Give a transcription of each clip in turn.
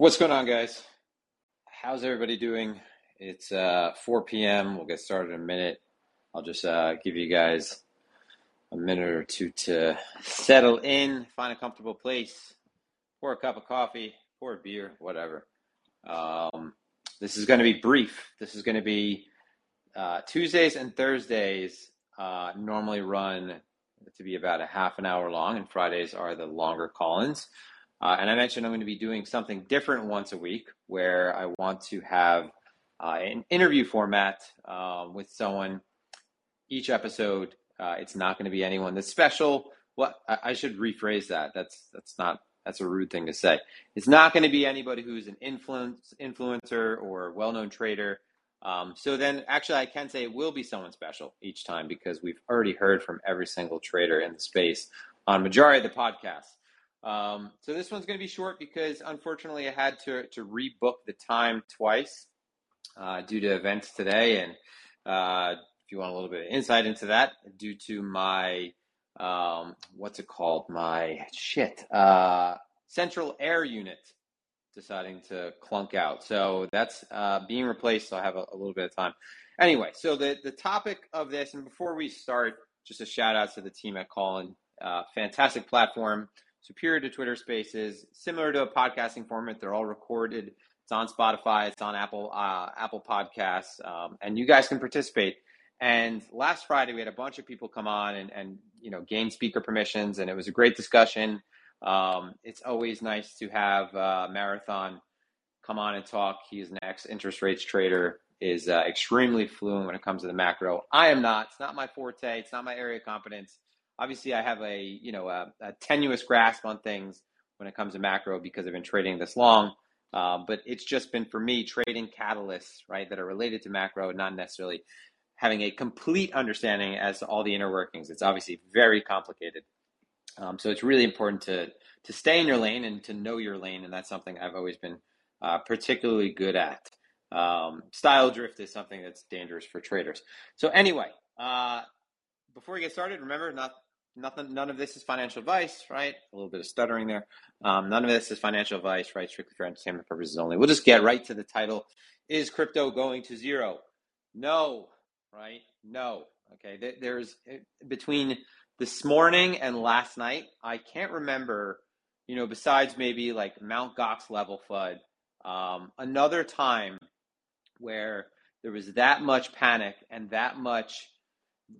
What's going on, guys? How's everybody doing? It's uh, 4 p.m. We'll get started in a minute. I'll just uh, give you guys a minute or two to settle in, find a comfortable place, pour a cup of coffee, pour a beer, whatever. Um, this is going to be brief. This is going to be uh, Tuesdays and Thursdays uh, normally run to be about a half an hour long, and Fridays are the longer call-ins. Uh, and I mentioned I'm going to be doing something different once a week where I want to have uh, an interview format um, with someone each episode. Uh, it's not going to be anyone that's special. What I, I, should rephrase that. That's that's not that's a rude thing to say. It's not going to be anybody who's an influence influencer or well-known trader. Um, so then, actually, I can say it will be someone special each time because we've already heard from every single trader in the space on majority of the podcasts. Um, so this one's going to be short because unfortunately I had to to rebook the time twice uh, due to events today, and uh, if you want a little bit of insight into that, due to my um, what's it called? My shit uh, central air unit deciding to clunk out. So that's uh, being replaced. So I have a, a little bit of time. Anyway, so the the topic of this, and before we start, just a shout out to the team at Callin. Uh, fantastic platform superior to Twitter Spaces, similar to a podcasting format. They're all recorded. It's on Spotify. It's on Apple uh, Apple Podcasts, um, and you guys can participate. And last Friday, we had a bunch of people come on and, and you know gain speaker permissions, and it was a great discussion. Um, it's always nice to have uh, Marathon come on and talk. He's an ex interest rates trader, is uh, extremely fluent when it comes to the macro. I am not. It's not my forte. It's not my area of competence obviously I have a you know a, a, tenuous grasp on things when it comes to macro because I've been trading this long. Uh, but it's just been for me trading catalysts right that are related to macro, not necessarily having a complete understanding as to all the inner workings. It's obviously very complicated. Um, so it's really important to to stay in your lane and to know your lane, and that's something I've always been uh, particularly good at. Um, style drift is something that's dangerous for traders. So anyway, uh, before we get started, remember not nothing, none of this is financial advice, right? A little bit of stuttering there. Um, none of this is financial advice, right? Strictly for entertainment purposes only. We'll just get right to the title. Is crypto going to zero? No, right? No. Okay. There's eh, between this morning and last night, I can't remember, you know, besides maybe like Mount Gox level FUD, um, another time where there was that much panic and that much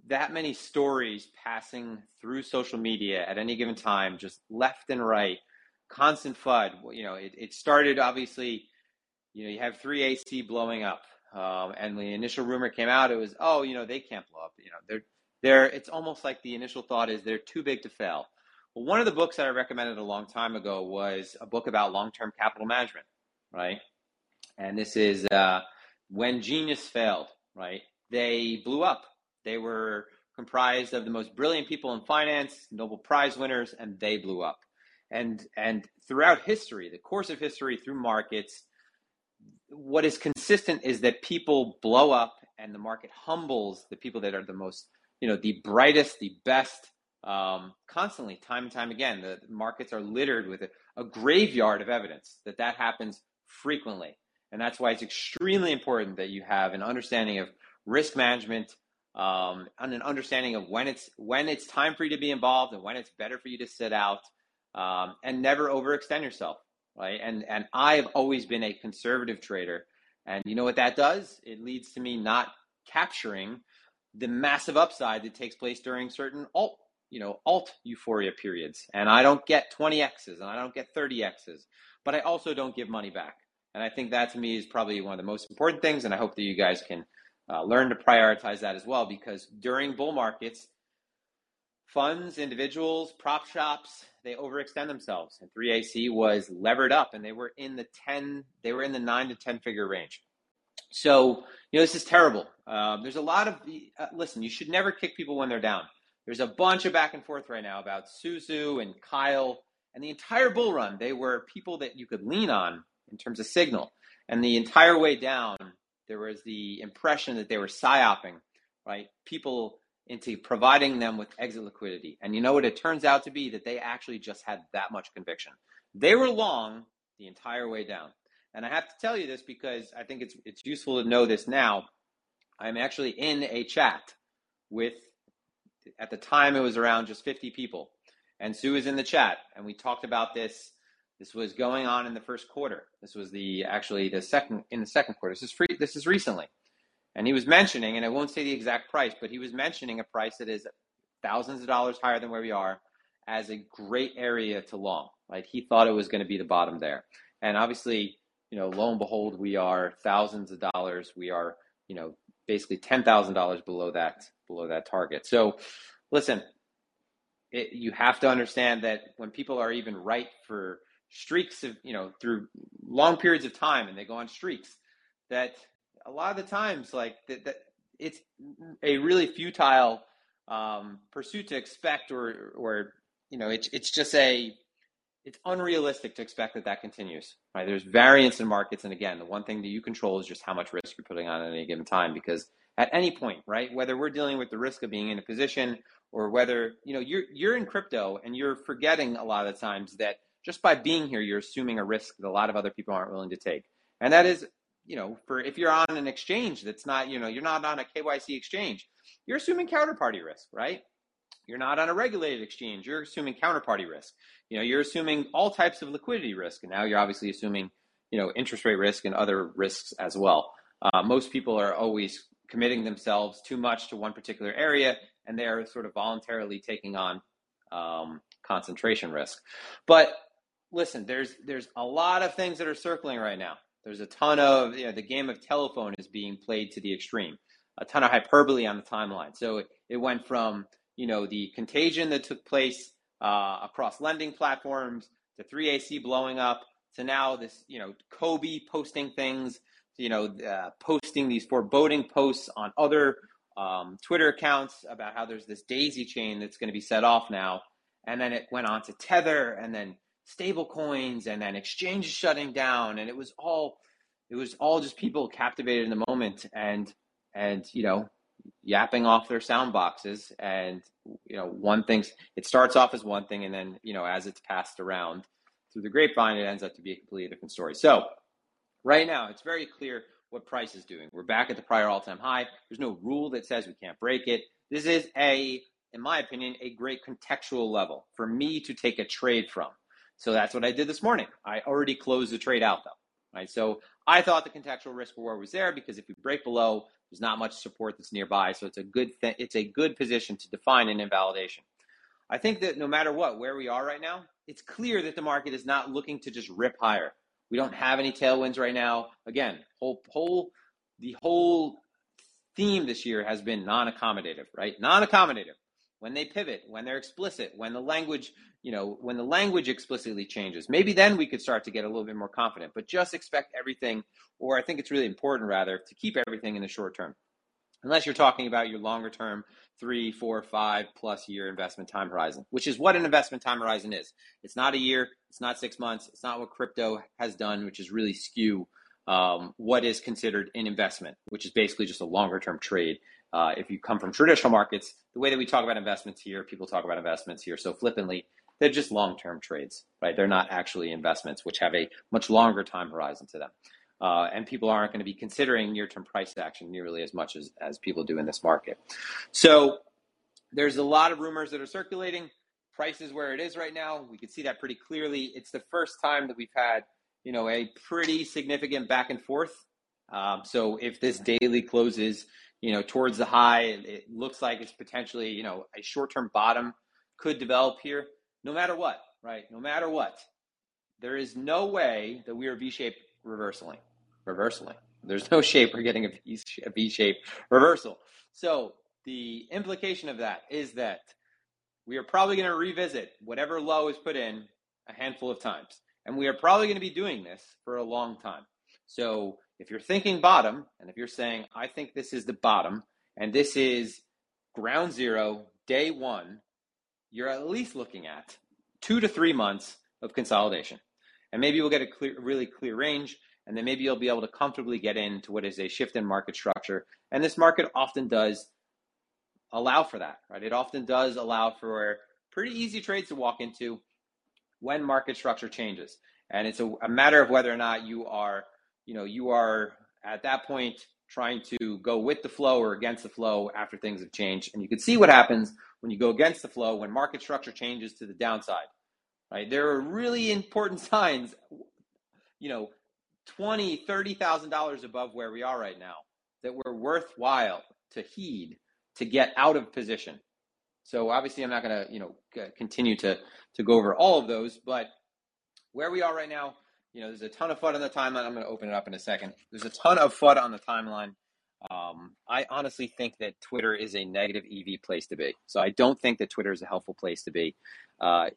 that many stories passing through social media at any given time, just left and right, constant FUD. You know, it, it started obviously, you know, you have 3AC blowing up. Um, and the initial rumor came out, it was, oh, you know, they can't blow up. You know, they're, they're, it's almost like the initial thought is they're too big to fail. Well, one of the books that I recommended a long time ago was a book about long term capital management, right? And this is uh, When Genius Failed, right? They blew up they were comprised of the most brilliant people in finance, Nobel Prize winners, and they blew up. And and throughout history, the course of history through markets, what is consistent is that people blow up and the market humbles the people that are the most, you know, the brightest, the best, um, constantly, time and time again. The markets are littered with a, a graveyard of evidence that that happens frequently. And that's why it's extremely important that you have an understanding of risk management, um, and an understanding of when it's when it's time for you to be involved and when it's better for you to sit out um, and never overextend yourself right? And and i've always been a conservative trader. And you know what that does? It leads to me not capturing the massive upside that takes place during certain alt you know alt euphoria periods. And i don't get 20 x's and i don't get 30 x's but i also don't give money back. And i think that to me is probably one of the most important things and i hope that you guys can uh, learn to prioritize that as well because during bull markets, funds, individuals, prop shops, they overextend themselves. And 3AC was levered up and they were in the 10, they were in the 9 to 10 figure range. So, you know, this is terrible. Uh, there's a lot of, uh, listen, you should never kick people when they're down. There's a bunch of back and forth right now about Su Zhu and Kyle and the entire bull run. They were people that you could lean on in terms of signal. And the entire way down, there was the impression that they were psyoping, right? People into providing them with exit liquidity. And you know what it turns out to be that they actually just had that much conviction. They were long the entire way down. And I have to tell you this because I think it's it's useful to know this now. I'm actually in a chat with at the time it was around just 50 people. And Sue is in the chat and we talked about this. This was going on in the first quarter. This was the actually the second in the second quarter. This is free this is recently. And he was mentioning, and I won't say the exact price, but he was mentioning a price that is thousands of dollars higher than where we are as a great area to long. Right? He thought it was going to be the bottom there. And obviously, you know, lo and behold, we are thousands of dollars. We are, you know, basically ten thousand dollars below that below that target. So, listen, it, you have to understand that when people are even right for streaks of, you know, through long periods of time, and they go on streaks, that a lot of the times, like that, that it's a really futile um, pursuit to expect, or or you know, it's it's just a it's unrealistic to expect that that continues. Right? There's variance in markets, and again, the one thing that you control is just how much risk you're putting on at any given time. Because at any point, right, whether we're dealing with the risk of being in a position or whether you know you're you're in crypto and you're forgetting a lot of the times that just by being here, you're assuming a risk that a lot of other people aren't willing to take, and that is you know for if you're on an exchange that's not you know you're not on a KYC exchange, you're assuming counterparty risk, right? You're not on a regulated exchange. You're assuming counterparty risk. You know, you're assuming all types of liquidity risk, and now you're obviously assuming, you know, interest rate risk and other risks as well. Uh, most people are always committing themselves too much to one particular area, and they are sort of voluntarily taking on um, concentration risk. But listen, there's there's a lot of things that are circling right now. There's a ton of you know the game of telephone is being played to the extreme. A ton of hyperbole on the timeline. So it, it went from you know, the contagion that took place uh, across lending platforms to 3AC blowing up to now this, you know, Cobie posting things, you know, uh, posting these foreboding posts on other um, Twitter accounts about how there's this daisy chain that's going to be set off now. And then it went on to Tether and then stable coins and then exchanges shutting down. And it was all, it was all just people captivated in the moment. And, and, you know, yapping off their sound boxes. And you know one thing it starts off as one thing and then you know as it's passed around through the grapevine it ends up to be a completely different story. So right now it's very clear what price is doing. We're back at the prior all-time high. There's no rule that says we can't break it. This is a in my opinion a great contextual level for me to take a trade from so that's what i did this morning i already closed the trade out though right so i thought the contextual risk reward was there because if we break below there's not much support that's nearby, so it's a good th- it's a good position to define an invalidation. I think that no matter what, where we are right now, it's clear that the market is not looking to just rip higher. We don't have any tailwinds right now. Again, whole whole the whole theme this year has been non-accommodative, right? Non-accommodative. When they pivot, when they're explicit, when the language, you know, when the language explicitly changes, maybe then we could start to get a little bit more confident. But just expect everything or I think it's really important rather to keep everything in the short term. Unless you're talking about your longer term, three, four, five plus year investment time horizon, which is what an investment time horizon is. It's not a year, it's not six months, it's not what crypto has done, which is really skew um, what is considered an investment, which is basically just a longer term trade. Uh, if you come from traditional markets, the way that we talk about investments here, people talk about investments here so flippantly, they're just long term trades, right? They're not actually investments, which have a much longer time horizon to them. Uh, and people aren't going to be considering near-term price action nearly as much as, as people do in this market. So there's a lot of rumors that are circulating. Price is where it is right now. We can see that pretty clearly. It's the first time that we've had, you know, a pretty significant back and forth. Um, so if this daily closes, you know, towards the high, it looks like it's potentially, you know, a short-term bottom could develop here. No matter what, right? No matter what, there is no way that we are V-shaped reversing reversing. There's no shape we're getting a V shape reversal. So the implication of that is that we are probably going to revisit whatever low is put in a handful of times. And we are probably going to be doing this for a long time. So if you're thinking bottom, and if you're saying, I think this is the bottom, and this is ground zero, day one, you're at least looking at two to three months of consolidation. And maybe we'll get a clear, really clear range and then maybe you'll be able to comfortably get into what is a shift in market structure. And this market often does allow for that, right? It often does allow for pretty easy trades to walk into when market structure changes. and it's a, a matter of whether or not you are, you know, you are at that point trying to go with the flow or against the flow after things have changed. And you can see what happens when you go against the flow when market structure changes to the downside. Right? There are really important signs, you know, twenty, thirty thousand dollars above where we are right now that were worthwhile to heed to get out of position. So obviously, I'm not going to, you know, continue to to go over all of those, but where we are right now, you know, there's a ton of FUD on the timeline. I'm going to open it up in a second. There's a ton of FUD on the timeline. Um, I honestly think that Twitter is a negative EV place to be. So I don't think that Twitter is a helpful place to be. Uh,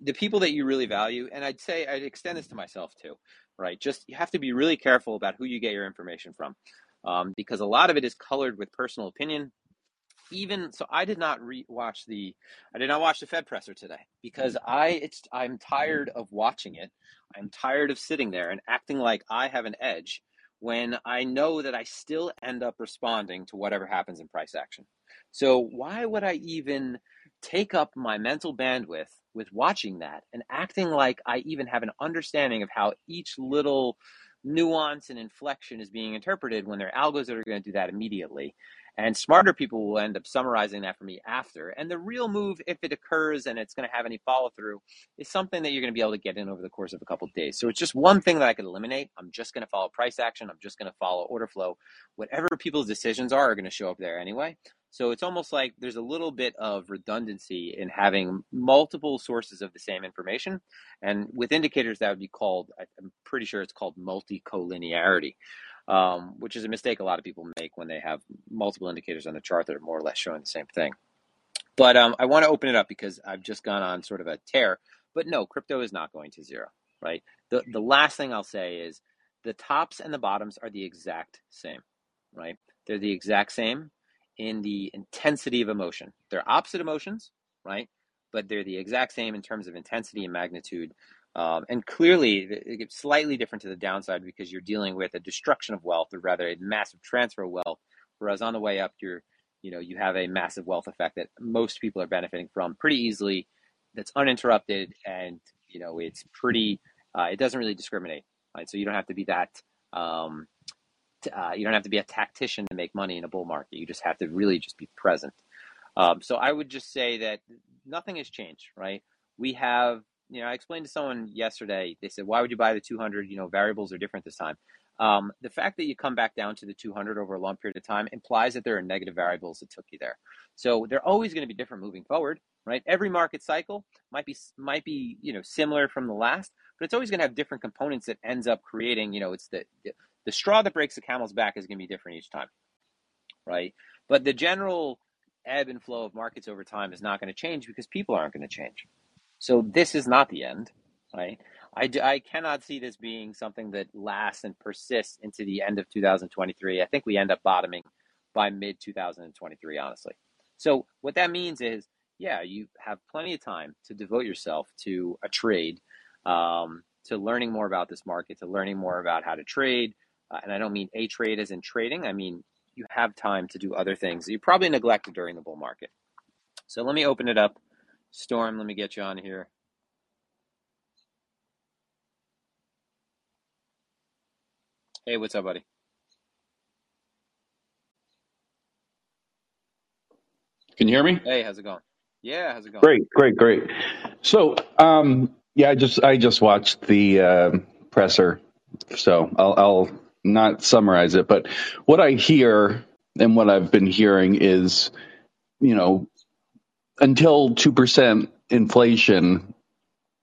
the people that you really value, and I'd say I'd extend this to myself too, right? Just you have to be really careful about who you get your information from, um, because a lot of it is colored with personal opinion. Even so, I did not re- watch the, I did not watch the Fed presser today because mm. I it's I'm tired of watching it. I'm tired of sitting there and acting like I have an edge when I know that I still end up responding to whatever happens in price action. So why would I even take up my mental bandwidth with watching that and acting like I even have an understanding of how each little nuance and inflection is being interpreted when there are algos that are going to do that immediately. And smarter people will end up summarizing that for me after. And the real move, if it occurs and it's going to have any follow through, is something that you're going to be able to get in over the course of a couple of days. So it's just one thing that I could eliminate. I'm just going to follow price action. I'm just going to follow order flow. Whatever people's decisions are, are going to show up there anyway. So it's almost like there's a little bit of redundancy in having multiple sources of the same information. And with indicators, that would be called, I'm pretty sure it's called multi collinearity, um, which is a mistake a lot of people make when they have multiple indicators on the chart that are more or less showing the same thing. But um, I want to open it up because I've just gone on sort of a tear. But no, crypto is not going to zero, right? The, the last thing I'll say is the tops and the bottoms are the exact same, right? They're the exact same in the intensity of emotion. They're opposite emotions, right? But they're the exact same in terms of intensity and magnitude. Um, and clearly, it's slightly different to the downside because you're dealing with a destruction of wealth, or rather, a massive transfer of wealth. Whereas on the way up, you're, you know, you have a massive wealth effect that most people are benefiting from pretty easily. That's uninterrupted, and you know, it's pretty. Uh, it doesn't really discriminate, right? So you don't have to be that um, uh, you don't have to be a tactician to make money in a bull market. You just have to really just be present. Um, so I would just say that nothing has changed, right? We have, you know, I explained to someone yesterday. They said, "Why would you buy the 200? You know, variables are different this time." Um, the fact that you come back down to the 200 over a long period of time implies that there are negative variables that took you there. So they're always going to be different moving forward, right? Every market cycle might be might be you know similar from the last, but it's always going to have different components that ends up creating. You know, it's the the straw that breaks the camel's back is going to be different each time, right? But the general ebb and flow of markets over time is not going to change because people aren't going to change. So this is not the end, right? I, I cannot see this being something that lasts and persists into the end of 2023. I think we end up bottoming by mid 2023, honestly. So what that means is, yeah, you have plenty of time to devote yourself to a trade, um, to learning more about this market, to learning more about how to trade, uh, and I don't mean a trade as in trading. I mean you have time to do other things that you probably neglected during the bull market. So let me open it up. Storm, let me get you on here. Hey, what's up, buddy? Can you hear me? Hey, how's it going? Yeah, how's it going? Great, great, great. So, um, yeah, I just I just watched the uh, presser, so I'll, I'll not summarize it, but what I hear and what I've been hearing is, you know, until 2% inflation,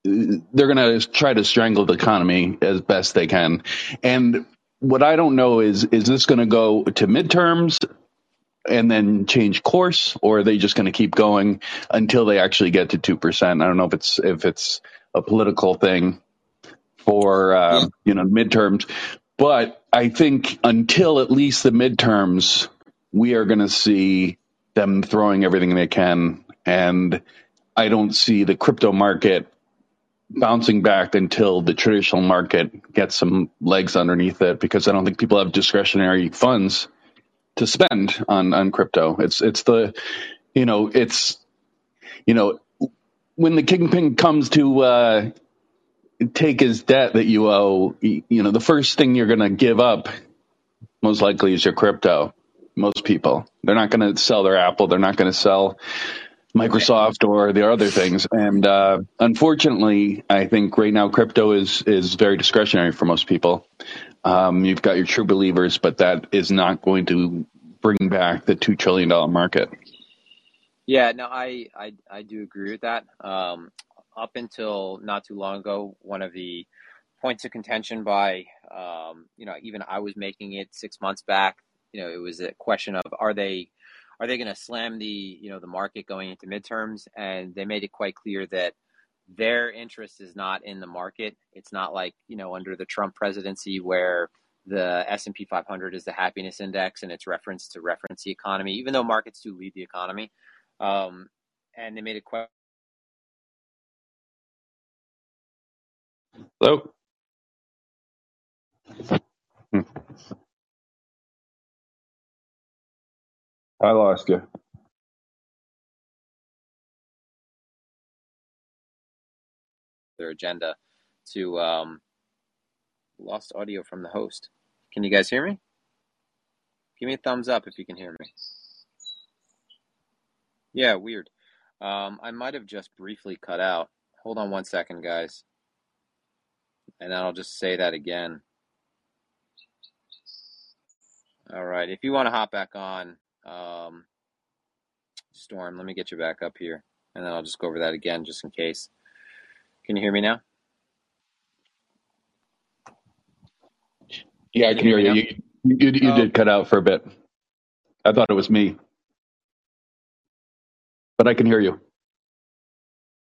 they're going to try to strangle the economy as best they can. And what I don't know is, is this going to go to midterms and then change course or are they just going to keep going until they actually get to 2%? I don't know if it's, if it's a political thing for, uh, you know, midterms, but I think until at least the midterms, we are going to see them throwing everything they can. And I don't see the crypto market bouncing back until the traditional market gets some legs underneath it because I don't think people have discretionary funds to spend on, on crypto. It's, it's the, you know, it's, you know, when the kingpin comes to, uh, take his debt that you owe, you know, the first thing you're going to give up most likely is your crypto. Most people, they're not going to sell their Apple. They're not going to sell Microsoft or the other things. And uh, unfortunately, I think right now crypto is is very discretionary for most people. Um, you've got your true believers, but that is not going to bring back the two trillion dollar market. Yeah, no, I, I I do agree with that. Um, up until not too long ago, one of the points of contention by um, you know even I was making it six months back. You know, it was a question of are they are they going to slam the you know the market going into midterms? And they made it quite clear that their interest is not in the market. It's not like you know under the Trump presidency where the S&P 500 is the happiness index and it's referenced to reference the economy, even though markets do lead the economy. Um, and they made it quite. Hello. I lost you. Their agenda to um, lost audio from the host. Can you guys hear me? Give me a thumbs up if you can hear me. Yeah, weird. Um, I might have just briefly cut out. Hold on one second, guys. And I'll just say that again. All right. If you want to hop back on, um, Storm, let me get you back up here. And then I'll just go over that again just in case. Can you hear me now? Yeah, I can hear you. You, you, you oh. did cut out for a bit. I thought it was me, but I can hear you.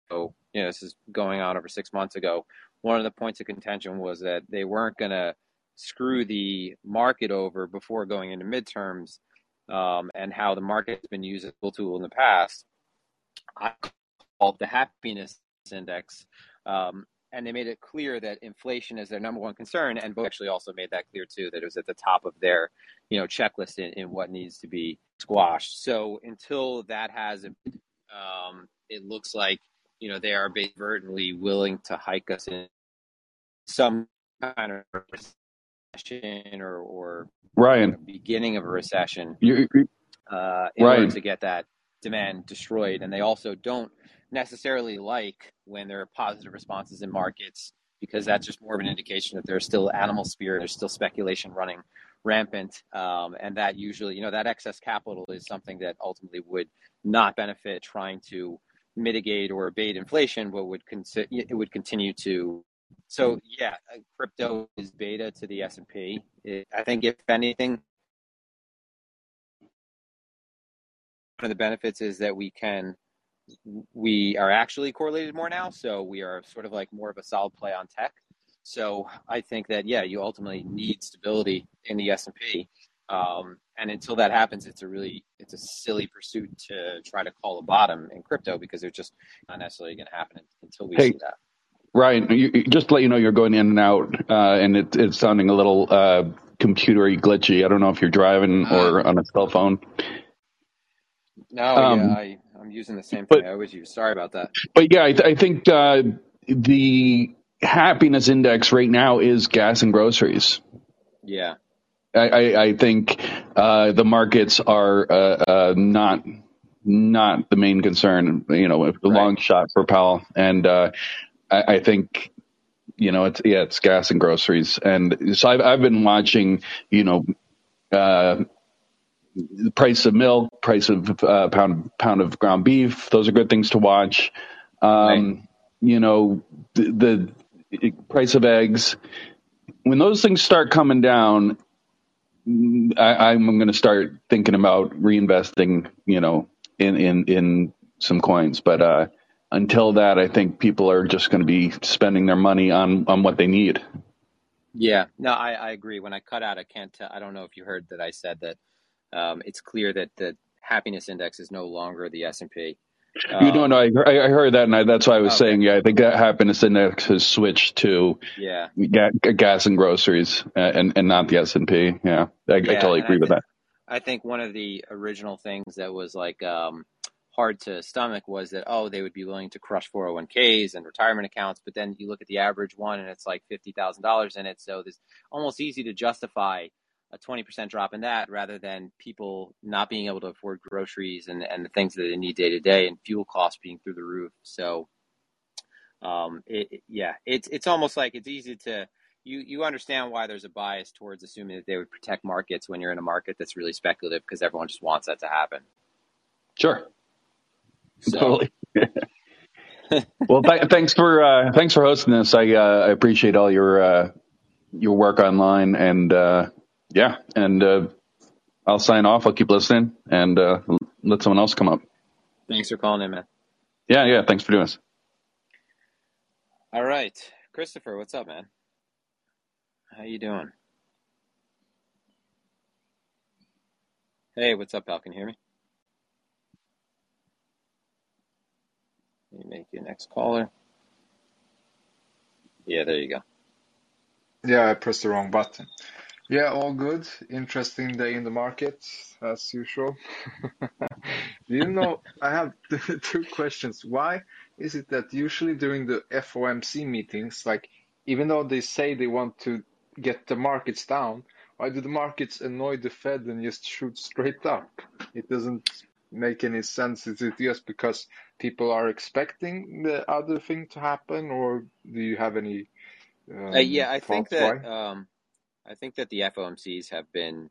Oh, yeah, this is going on over six months ago. One of the points of contention was that they weren't going to screw the market over before going into midterms um, and how the market has been used as a tool in the past. I called the happiness index. Um, and they made it clear that inflation is their number one concern. And Vogue actually also made that clear too, that it was at the top of their, you know, checklist in, in what needs to be squashed. So until that has, um, it looks like you know they are inadvertently willing to hike us in some kind of recession or, or Ryan beginning of a recession you, uh, in Ryan. order to get that demand destroyed. And they also don't necessarily like when there are positive responses in markets because that's just more of an indication that there's still animal spirit, there's still speculation running rampant, um, and that usually, you know, that excess capital is something that ultimately would not benefit trying to mitigate or abate inflation, but would con- it would continue to. So yeah, uh, crypto is beta to the S and P. I think if anything, one of the benefits is that we can we are actually correlated more now so we are sort of like more of a solid play on tech. So i think that yeah you ultimately need stability in the s&p um, and until that happens it's a really it's a silly pursuit to try to call a bottom in crypto because it's just not necessarily going to happen until we hey, see that ryan you, just to let you know you're going in and out uh, and it, it's sounding a little uh, computery glitchy i don't know if you're driving or uh-huh. on a cell phone no um, yeah, I, I'm using the same thing but, I always use. Sorry about that. But yeah, I, th- I think uh, the happiness index right now is gas and groceries. Yeah. I, I, I think uh, the markets are uh, uh not not the main concern. You know, the right. long shot for Powell, and uh, I, I, think you know it's yeah it's gas and groceries, and so I've I've been watching you know uh, the price of milk, price of uh, pound pound of ground beef. Those are good things to watch. Um, right. You know, the, the, price of eggs. When those things start coming down, I, am going to start thinking about reinvesting. You know, in in in some coins, but uh, until that, I think people are just going to be spending their money on on what they need. Yeah, no, I, I agree. When I cut out, I can't. Tell, I don't know if you heard that I said that um, it's clear that the happiness index is no longer the S and P. Um, you don't know. I, I heard that, and I, that's why I was okay. saying, yeah, I think that happiness index has switched to yeah ga- gas and groceries, uh, and and not the S and P. Yeah, I, yeah, I totally agree with that. I think one of the original things that was like um, hard to stomach was that oh they would be willing to crush 401ks and retirement accounts but then you look at the average one and it's like $50,000 in it. So it's almost easy to justify a 20% drop in that rather than people not being able to afford groceries and, and the things that they need day to day and fuel costs being through the roof. So um, it, yeah it's it's almost like it's easy to you you understand why there's a bias towards assuming that they would protect markets when you're in a market that's really speculative because everyone just wants that to happen. Sure so. Totally. well, th- thanks for uh, thanks for hosting this. I uh, I appreciate all your uh, your work online, and uh, yeah, and uh, I'll sign off. I'll keep listening, and uh, let someone else come up. Thanks for calling in, man. Yeah, yeah. Thanks for doing this. All right, Christopher, what's up, man? How you doing? Hey, what's up, Al? Can you hear me? Me make your next caller. Yeah, there you go. Yeah, I pressed the wrong button. Yeah, all good. Interesting day in the market, as usual. You know, I have two questions. Why is it that usually during the FOMC meetings, like even though they say they want to get the markets down, why do the markets annoy the Fed and just shoot straight up? It doesn't make any sense? Is it just because people are expecting the other thing to happen, or do you have any? Um, uh, yeah, I think that um, I think that the FOMCs have been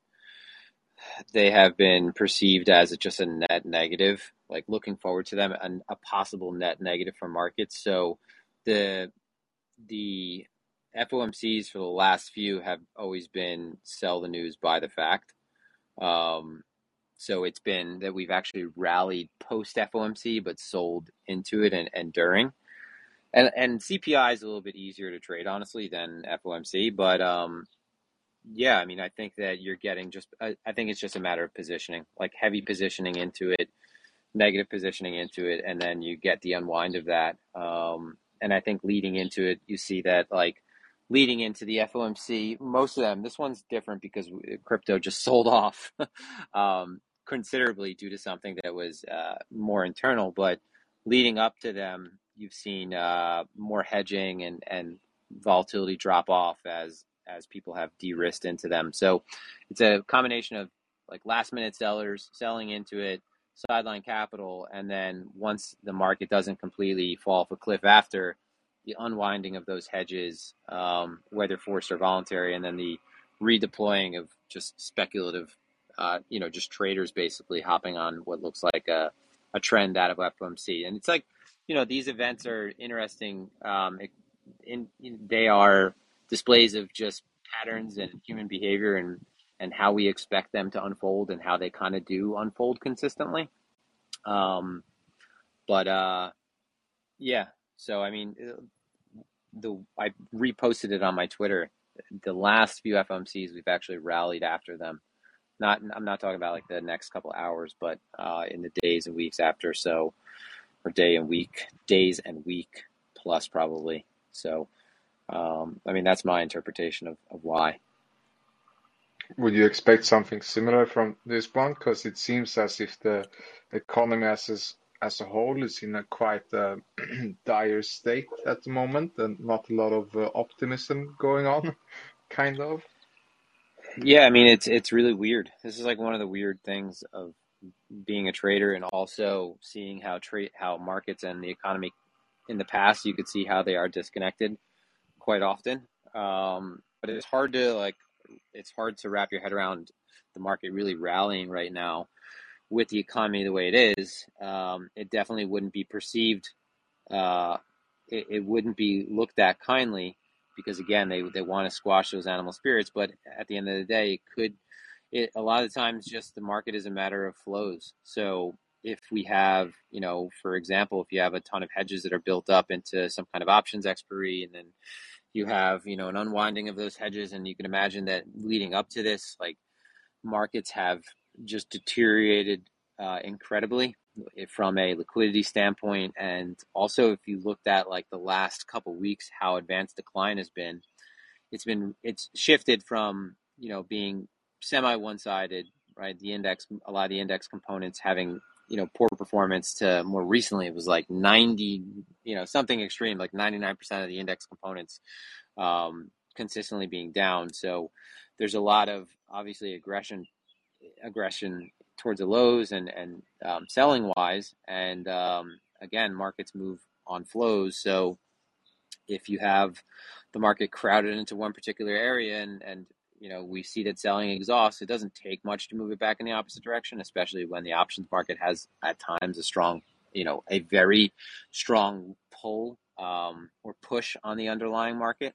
they have been perceived as just a net negative, like looking forward to them and a possible net negative for markets. So the the FOMCs for the last few have always been sell the news, buy the fact. Um, so it's been that we've actually rallied post FOMC, but sold into it and, and during. And and CPI is a little bit easier to trade, honestly, than FOMC. But um, yeah, I mean, I think that you're getting just. I, I think it's just a matter of positioning, like heavy positioning into it, negative positioning into it, and then you get the unwind of that. Um, and I think leading into it, you see that like leading into the FOMC, most of them. This one's different because crypto just sold off. um, considerably due to something that was uh, more internal. But leading up to them, you've seen uh, more hedging and, and volatility drop off as as people have de-risked into them. So it's a combination of like last minute sellers selling into it, sideline capital, and then once the market doesn't completely fall off a cliff after the unwinding of those hedges, um, whether forced or voluntary, and then the redeploying of just speculative uh, you know, just traders basically hopping on what looks like a, a trend out of FOMC. And it's like, you know, these events are interesting. Um, in, in, they are displays of just patterns and human behavior and, and how we expect them to unfold and how they kind of do unfold consistently. Um, but uh, yeah, so I mean, uh, the I reposted it on my Twitter. The last few FOMCs, we've actually rallied after them not I'm not talking about like the next couple hours, but uh, in the days and weeks after. So, or day and week, days and week plus probably. So, um, I mean that's my interpretation of, of why. Would you expect something similar from this one? Because it seems as if the economy as as a whole is in a quite uh, dire state at the moment, and not a lot of uh, optimism going on, kind of. Yeah, I mean it's it's really weird. This is like one of the weird things of being a trader and also seeing how trade how markets and the economy in the past you could see how they are disconnected quite often. Um, but it's hard to like it's hard to wrap your head around the market really rallying right now with the economy the way it is. Um, it definitely wouldn't be perceived. Uh, it, it wouldn't be looked at kindly because again they they want to squash those animal spirits but at the end of the day it could it a lot of times just the market is a matter of flows. So if we have you know for example if you have a ton of hedges that are built up into some kind of options expiry and then you have you know an unwinding of those hedges and you can imagine that leading up to this like markets have just deteriorated uh, incredibly from a liquidity standpoint and also if you looked at like the last couple weeks how advanced decline has been it's been it's shifted from you know being semi one-sided right? The index a lot of the index components having you know poor performance to more recently it was like 90 you know something extreme like 99% of the index components um, consistently being down. So there's a lot of obviously aggression aggression towards the lows and and um, selling wise. And um, again markets move on flows. So if you have the market crowded into one particular area and and you know we see that selling exhaust it doesn't take much to move it back in the opposite direction especially when the options market has at times a strong you know a very strong pull um, or push on the underlying market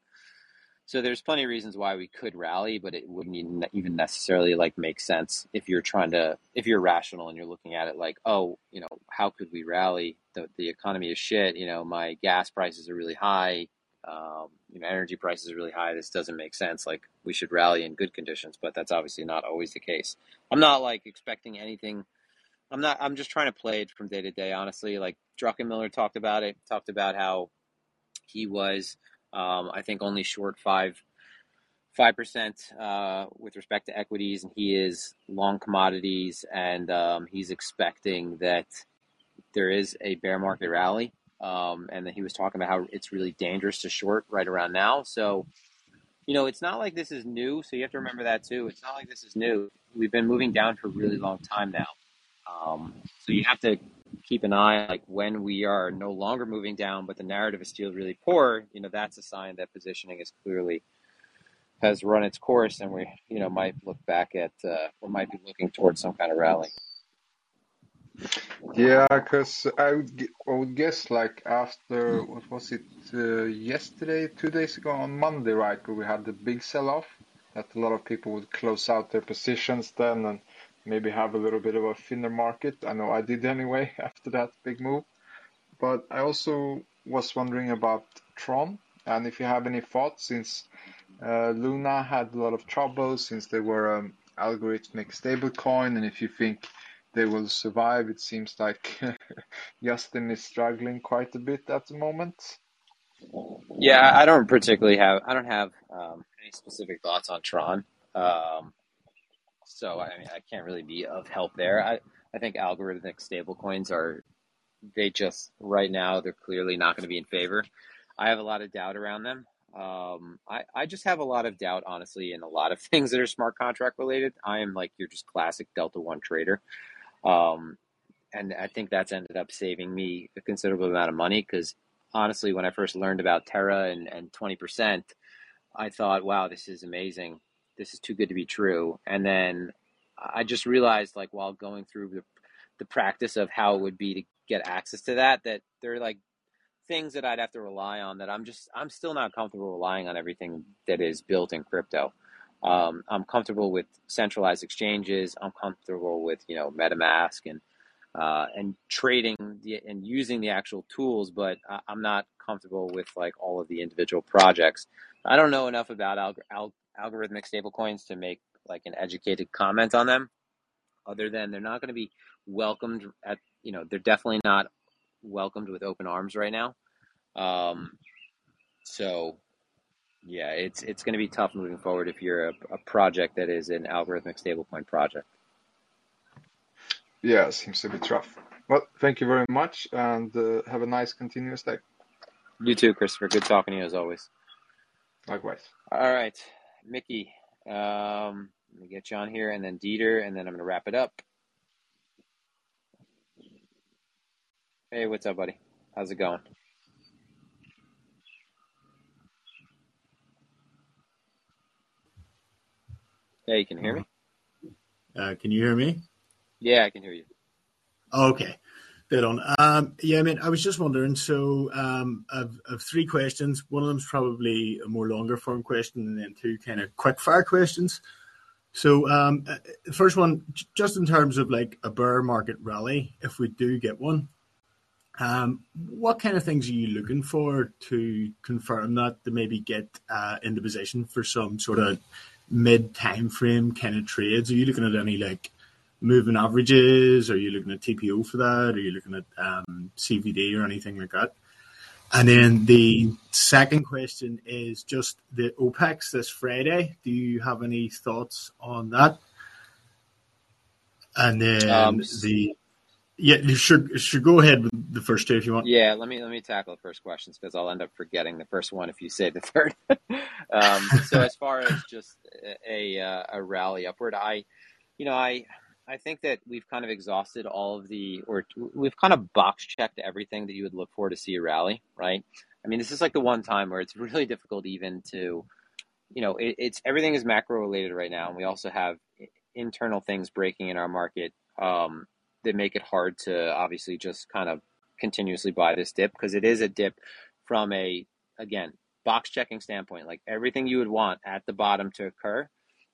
so there's plenty of reasons why we could rally but it wouldn't even necessarily like make sense if you're trying to if you're rational and you're looking at it like oh you know how could we rally the, the economy is shit you know my gas prices are really high um, you know, energy prices are really high. This doesn't make sense. Like we should rally in good conditions, but that's obviously not always the case. I'm not like expecting anything. I'm not. I'm just trying to play it from day to day. Honestly, like Druckenmiller talked about it. Talked about how he was, um, I think, only short five five percent uh, with respect to equities, and he is long commodities, and um, he's expecting that there is a bear market rally um, and then he was talking about how it's really dangerous to short right around now. So, you know, it's not like this is new. So you have to remember that too. It's not like this is new. We've been moving down for a really long time now. Um, so you have to keep an eye like when we are no longer moving down, but the narrative is still really poor. You know, that's a sign that positioning is clearly has run its course, and we you know might look back at uh, or might be looking towards some kind of rally. Yeah, because I would, I would guess like after what was it uh, yesterday, two days ago on Monday, right, where we had the big sell-off, that a lot of people would close out their positions then and maybe have a little bit of a thinner market. I know I did anyway after that big move. But I also was wondering about Tron and if you have any thoughts since uh, Luna had a lot of trouble since they were an algorithmic stablecoin, and if you think they will survive. It seems like Justin is struggling quite a bit at the moment. Yeah, I don't particularly have I don't have um, any specific thoughts on Tron. Um, so I mean, I can't really be of help there. I I think algorithmic stablecoins are they just right now they're clearly not going to be in favor. I have a lot of doubt around them. Um, I, I just have a lot of doubt, honestly, in a lot of things that are smart contract related. I am like you're just classic Delta One trader. Um, and I think that's ended up saving me a considerable amount of money because honestly, when I first learned about Terra and, and 20%, I thought, wow, this is amazing. This is too good to be true. And then I just realized, like, while going through the, the practice of how it would be to get access to that, that there are like things that I'd have to rely on that I'm just, I'm still not comfortable relying on everything that is built in crypto. Um, I'm comfortable with centralized exchanges. I'm comfortable with you know MetaMask and uh, and trading the, and using the actual tools, but I, am not comfortable with like all of the individual projects. I don't know enough about alg- al- algorithmic stablecoins to make like an educated comment on them. Other than they're not going to be welcomed at you know they're definitely not welcomed with open arms right now. Um, so yeah, it's it's going to be tough moving forward if you're a, a project that is an algorithmic stablecoin project. Yeah, seems to be tough. Well, thank you very much, and uh, have a nice continuous day. You too, Christopher. Good talking to you as always. Likewise. All right, Mickey. Um, let me get you on here, and then Dieter, and then I'm going to wrap it up. Hey, what's up, buddy? How's it going? Yeah, you can hear me. Uh, can you hear me? Yeah, I can hear you. Okay, dead on. Um, yeah, I mean, I was just wondering. So, um, I've, I've three questions. One of them's probably a more longer form question, and then two kind of quick fire questions. So, um, uh, the first one, just in terms of like a bear market rally, if we do get one, um, what kind of things are you looking for to confirm that to maybe get uh, into position for some sort of mid time frame kind of trades? Are you looking at any like moving averages? Are you looking at TPO for that? Are you looking at um, CVD or anything like that? And then the second question is just the OPEX this Friday. Do you have any thoughts on that? And then um, the Yeah, you should should go ahead with the first two if you want. Yeah, let me let me tackle the first questions because I'll end up forgetting the first one if you say the third. um, so as far as just a a, a rally upward, I, you know, I I think that we've kind of exhausted all of the, or we've kind of box checked everything that you would look for to see a rally, right? I mean, this is like the one time where it's really difficult even to, you know, it, it's everything is macro related right now, and we also have internal things breaking in our market um, that make it hard to obviously just kind of continuously buy this dip because it is a dip from a again box checking standpoint, like everything you would want at the bottom to occur,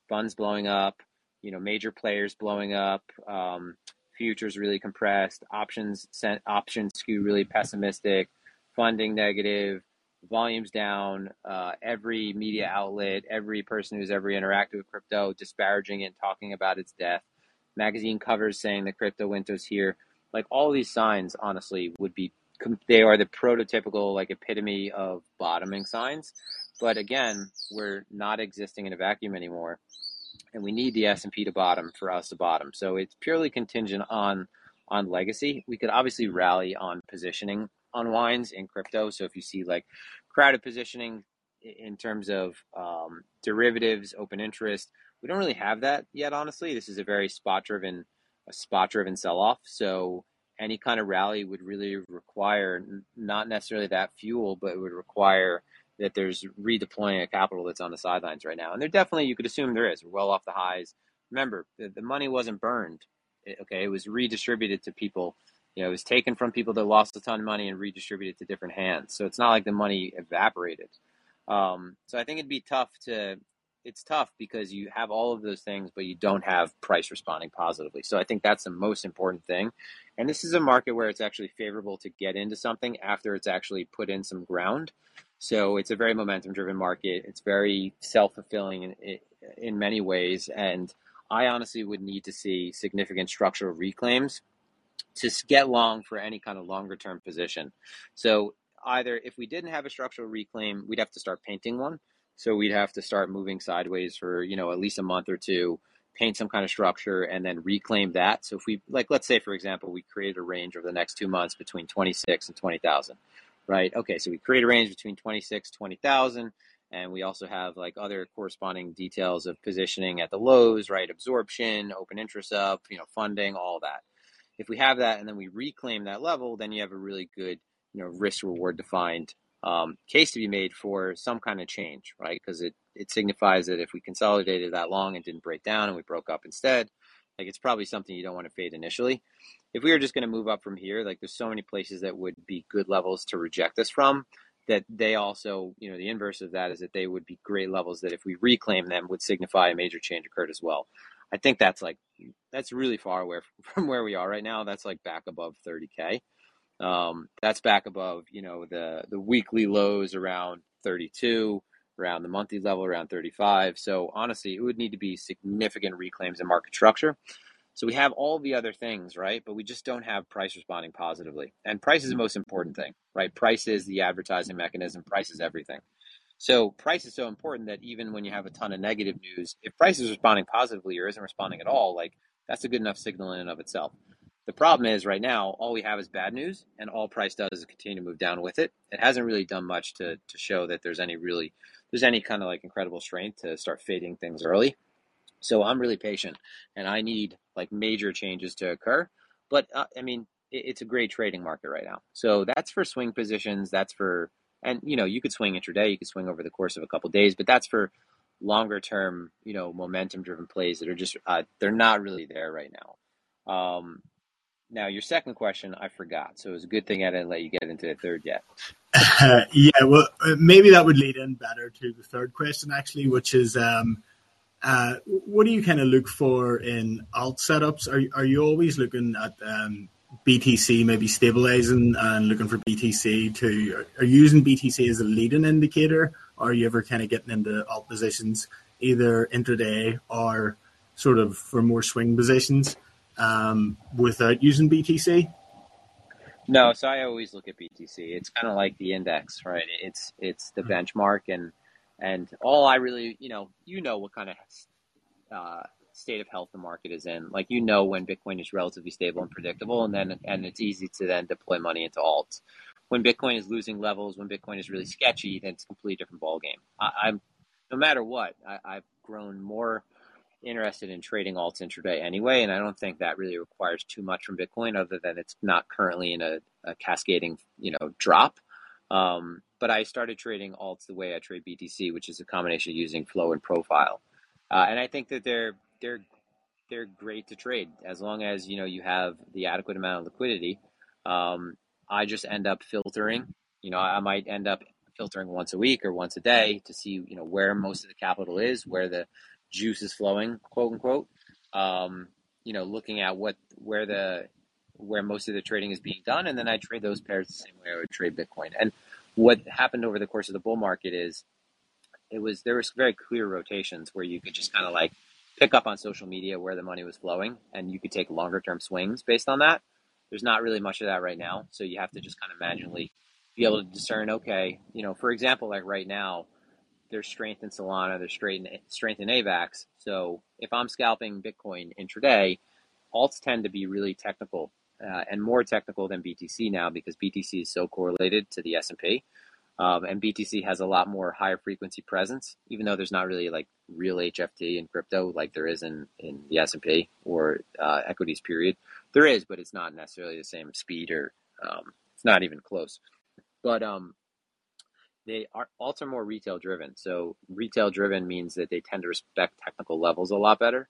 funds blowing up, you know, major players blowing up, um, futures really compressed, options sent options skew really pessimistic, funding negative, volumes down, uh, every media outlet, every person who's ever interacted with crypto disparaging it, and talking about its death, magazine covers saying the crypto window's here. Like all these signs, honestly, would be they are the prototypical like epitome of bottoming signs. But again, we're not existing in a vacuum anymore and we need the S&P to bottom for us to bottom. So it's purely contingent on on legacy. We could obviously rally on positioning unwinds in crypto. So if you see like crowded positioning in terms of um, derivatives, open interest, we don't really have that yet. Honestly, this is a very spot driven, a spot driven sell off. So any kind of rally would really require not necessarily that fuel, but it would require that there's redeploying a capital that's on the sidelines right now. And there definitely, you could assume there is. We're well off the highs. Remember, the, the money wasn't burned. It, okay, it was redistributed to people. You know, it was taken from people that lost a ton of money and redistributed to different hands. So it's not like the money evaporated. Um, so I think it'd be tough to. It's tough because you have all of those things, but you don't have price responding positively. So I think that's the most important thing. And this is a market where it's actually favorable to get into something after it's actually put in some ground. So it's a very momentum driven market. It's very self fulfilling in, in many ways. And I honestly would need to see significant structural reclaims to get long for any kind of longer term position. So either if we didn't have a structural reclaim, we'd have to start painting one. So we'd have to start moving sideways for, you know, at least a month or two, paint some kind of structure and then reclaim that. So if we like let's say for example, we create a range over the next 2 months between 26 and 20,000 right? Okay, so we create a range between 26, 20,000, and we also have like other corresponding details of positioning at the lows, right? Absorption, open interest up, you know, funding, all that. If we have that and then we reclaim that level, then you have a really good, you know, risk reward defined um, case to be made for some kind of change, right? Because it, it signifies that if we consolidated that long and didn't break down and we broke up instead, like it's probably something you don't want to fade initially if we were just going to move up from here, like there's so many places that would be good levels to reject us from that they also, you know, the inverse of that is that they would be great levels that if we reclaim them would signify a major change occurred as well. I think that's like that's really far away from where we are right now. That's like back above 30k. Um, that's back above, you know, the the weekly lows around 32, around the monthly level around 35. So honestly, it would need to be significant reclaims in market structure. So we have all the other things, right? But we just don't have price responding positively. And price is the most important thing, right? Price is the advertising mechanism, price is everything. So price is so important that even when you have a ton of negative news, if price is responding positively or isn't responding at all, like that's a good enough signal in and of itself. The problem is right now, all we have is bad news, and all price does is continue to move down with it. It hasn't really done much to to show that there's any really there's any kind of like incredible strength to start fading things early. So I'm really patient, and I need like major changes to occur. But uh, I mean, it, it's a great trading market right now. So that's for swing positions. That's for and you know you could swing intraday, you could swing over the course of a couple of days, but that's for longer term, you know, momentum driven plays that are just uh, they're not really there right now. Um, now, your second question, I forgot. So it was a good thing I didn't let you get into the third yet. Uh, yeah, well, maybe that would lead in better to the third question, actually, which is um, uh, what do you kind of look for in alt setups? Are are you always looking at um, BTC maybe stabilizing and looking for BTC to are you using BTC as a leading indicator? Or are you ever kind of getting into alt positions either intraday or sort of for more swing positions um, without using BTC? No, so I always look at BTC. It's kind of like the index, right? It's it's the mm-hmm. benchmark, and and all I really, you know, you know what kind of uh, state of health the market is in. Like you know when Bitcoin is relatively stable and predictable, and then and it's easy to then deploy money into alts. When Bitcoin is losing levels, when Bitcoin is really sketchy, then it's a completely different ballgame. I, am no matter what, I, I've grown more interested in trading alts intraday anyway, and I don't think that really requires too much from Bitcoin, other than it's not currently in a, a cascading, you know, drop. Um, but I started trading alts the way I trade BTC, which is a combination using flow and profile, uh, and I think that they're they're they're great to trade as long as you know you have the adequate amount of liquidity. Um, I just end up filtering. You know, I might end up filtering once a week or once a day to see you know where most of the capital is, where the juice is flowing, quote unquote. Um, you know, looking at what where the where most of the trading is being done, and then I trade those pairs the same way I would trade Bitcoin. And what happened over the course of the bull market is it was there was very clear rotations where you could just kind of like pick up on social media where the money was flowing, and you could take longer term swings based on that. There's not really much of that right now, so you have to just kind of manually be able to discern. Okay, you know, for example, like right now there's strength in Solana, there's strength in, strength in AVAX. So if I'm scalping Bitcoin intraday, alts tend to be really technical uh, and more technical than BTC now because BTC is so correlated to the S&P. Um, and BTC has a lot more higher frequency presence, even though there's not really like real HFT in crypto like there is in, in the S&P or uh, equities period. There is, but it's not necessarily the same speed or um, it's not even close. But um, they are also more retail driven. So retail driven means that they tend to respect technical levels a lot better.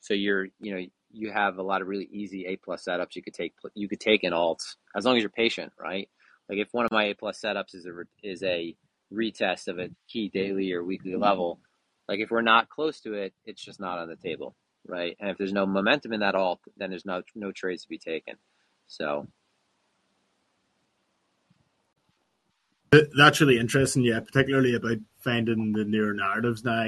So you're, you know, you have a lot of really easy A plus setups you could take. You could take in alts as long as you're patient, right? Like if one of my A plus setups is a is a retest of a key daily or weekly level, like if we're not close to it, it's just not on the table, right? And if there's no momentum in that alt, then there's no no trades to be taken. So That's really interesting, yeah, particularly about finding the newer narratives now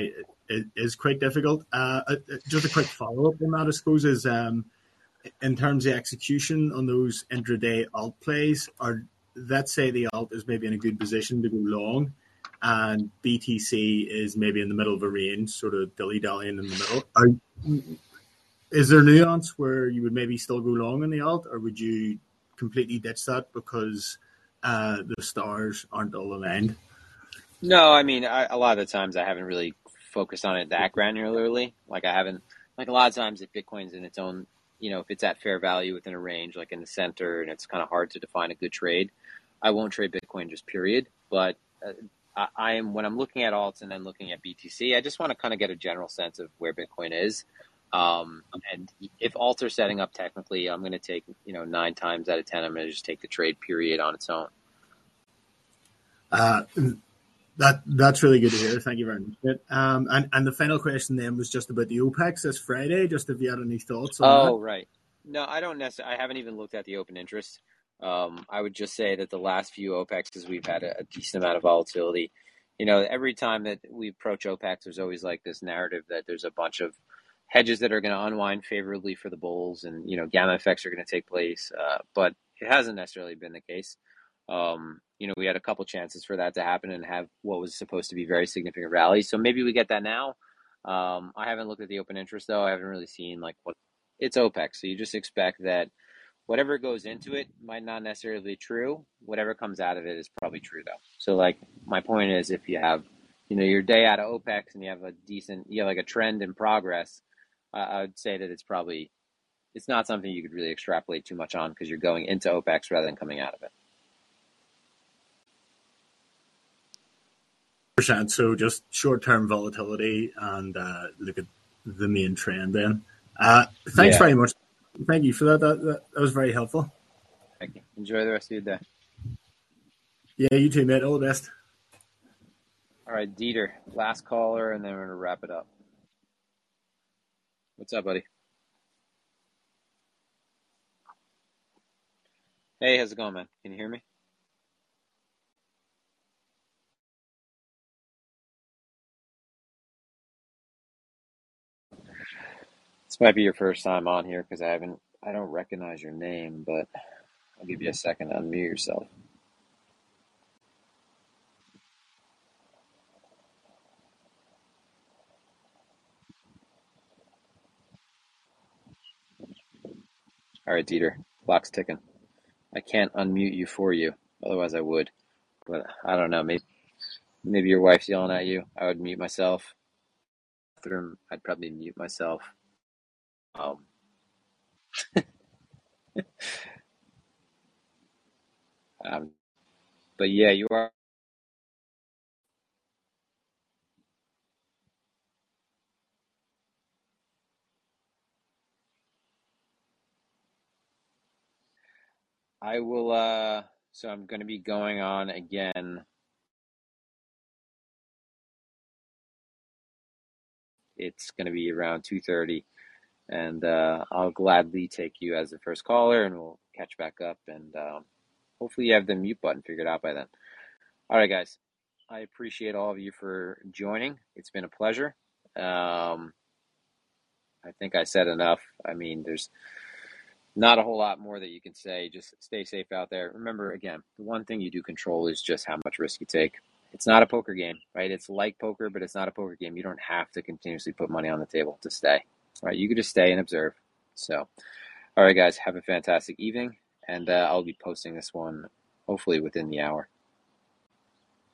it is quite difficult. Uh, uh, just a quick follow up on that, I suppose, is um, in terms of execution on those intraday alt plays, or let's say the alt is maybe in a good position to go long, and BTC is maybe in the middle of a range, sort of dilly dallying in the middle. Are, is there nuance where you would maybe still go long in the alt, or would you completely ditch that because uh, the stars aren't all aligned. No, I mean, I, a lot of the times I haven't really focused on it that granularly. Like I haven't, like a lot of times if Bitcoin's in its own, you know, if it's at fair value within a range, like in the center, and it's kind of hard to define a good trade, I won't trade Bitcoin just period. But uh, I, I am when I'm looking at alts and then looking at BTC, I just want to kind of get a general sense of where Bitcoin is. Um, and if alts are setting up technically, I'm going to take, you know, nine times out of 10, I'm going to just take the trade period on its own. Uh, that that's really good to hear. Thank you very much. Um, and and the final question then was just about the OPEX this Friday. Just if you had any thoughts on oh, that. right. No, I don't necessarily. I haven't even looked at the open interest. Um, I would just say that the last few OPEXs we've had a, a, decent amount of volatility. You know, every time that we approach OPEX, there's always like this narrative that there's a bunch of hedges that are going to unwind favorably for the bulls, and you know gamma effects are going to take place. Uh, but it hasn't necessarily been the case. Um, you know, we had a couple chances for that to happen and have what was supposed to be very significant rallies. So maybe we get that now. Um, I haven't looked at the open interest though. I haven't really seen like what it's OPEX. So you just expect that whatever goes into it might not necessarily be true. Whatever comes out of it is probably true though. So like my point is if you have, you know, your day out of OPEX and you have a decent, you have like a trend in progress, I would say that it's probably it's not something you could really extrapolate too much on because you're going into OPEX rather than coming out of it. Percent. So just short term volatility and uh, look at the main trend. Then, uh, thanks yeah. very much. Thank you for that. That, that. that was very helpful. Thank you. Enjoy the rest of your day. Yeah, you too, mate. All the best. All right, Dieter, last caller, and then we're gonna wrap it up. What's up, buddy? Hey, how's it going, man? Can you hear me? This might be your first time on here because I haven't, I don't recognize your name, but I'll give you a second to unmute yourself. All right, Dieter, clock's ticking. I can't unmute you for you, otherwise I would. But I don't know. Maybe maybe your wife's yelling at you. I would mute myself. Bathroom, I'd probably mute myself. Um, um, but yeah, you are. I will. Uh, so I'm going to be going on again. It's going to be around two thirty, and uh, I'll gladly take you as the first caller, and we'll catch back up. And um, hopefully, you have the mute button figured out by then. All right, guys. I appreciate all of you for joining. It's been a pleasure. Um, I think I said enough. I mean, there's not a whole lot more that you can say. Just stay safe out there. Remember, again, the one thing you do control is just how much risk you take. It's not a poker game, right? It's like poker, but it's not a poker game. You don't have to continuously put money on the table to stay, right? You could just stay and observe. So, all right, guys, have a fantastic evening, and uh, I'll be posting this one hopefully within the hour.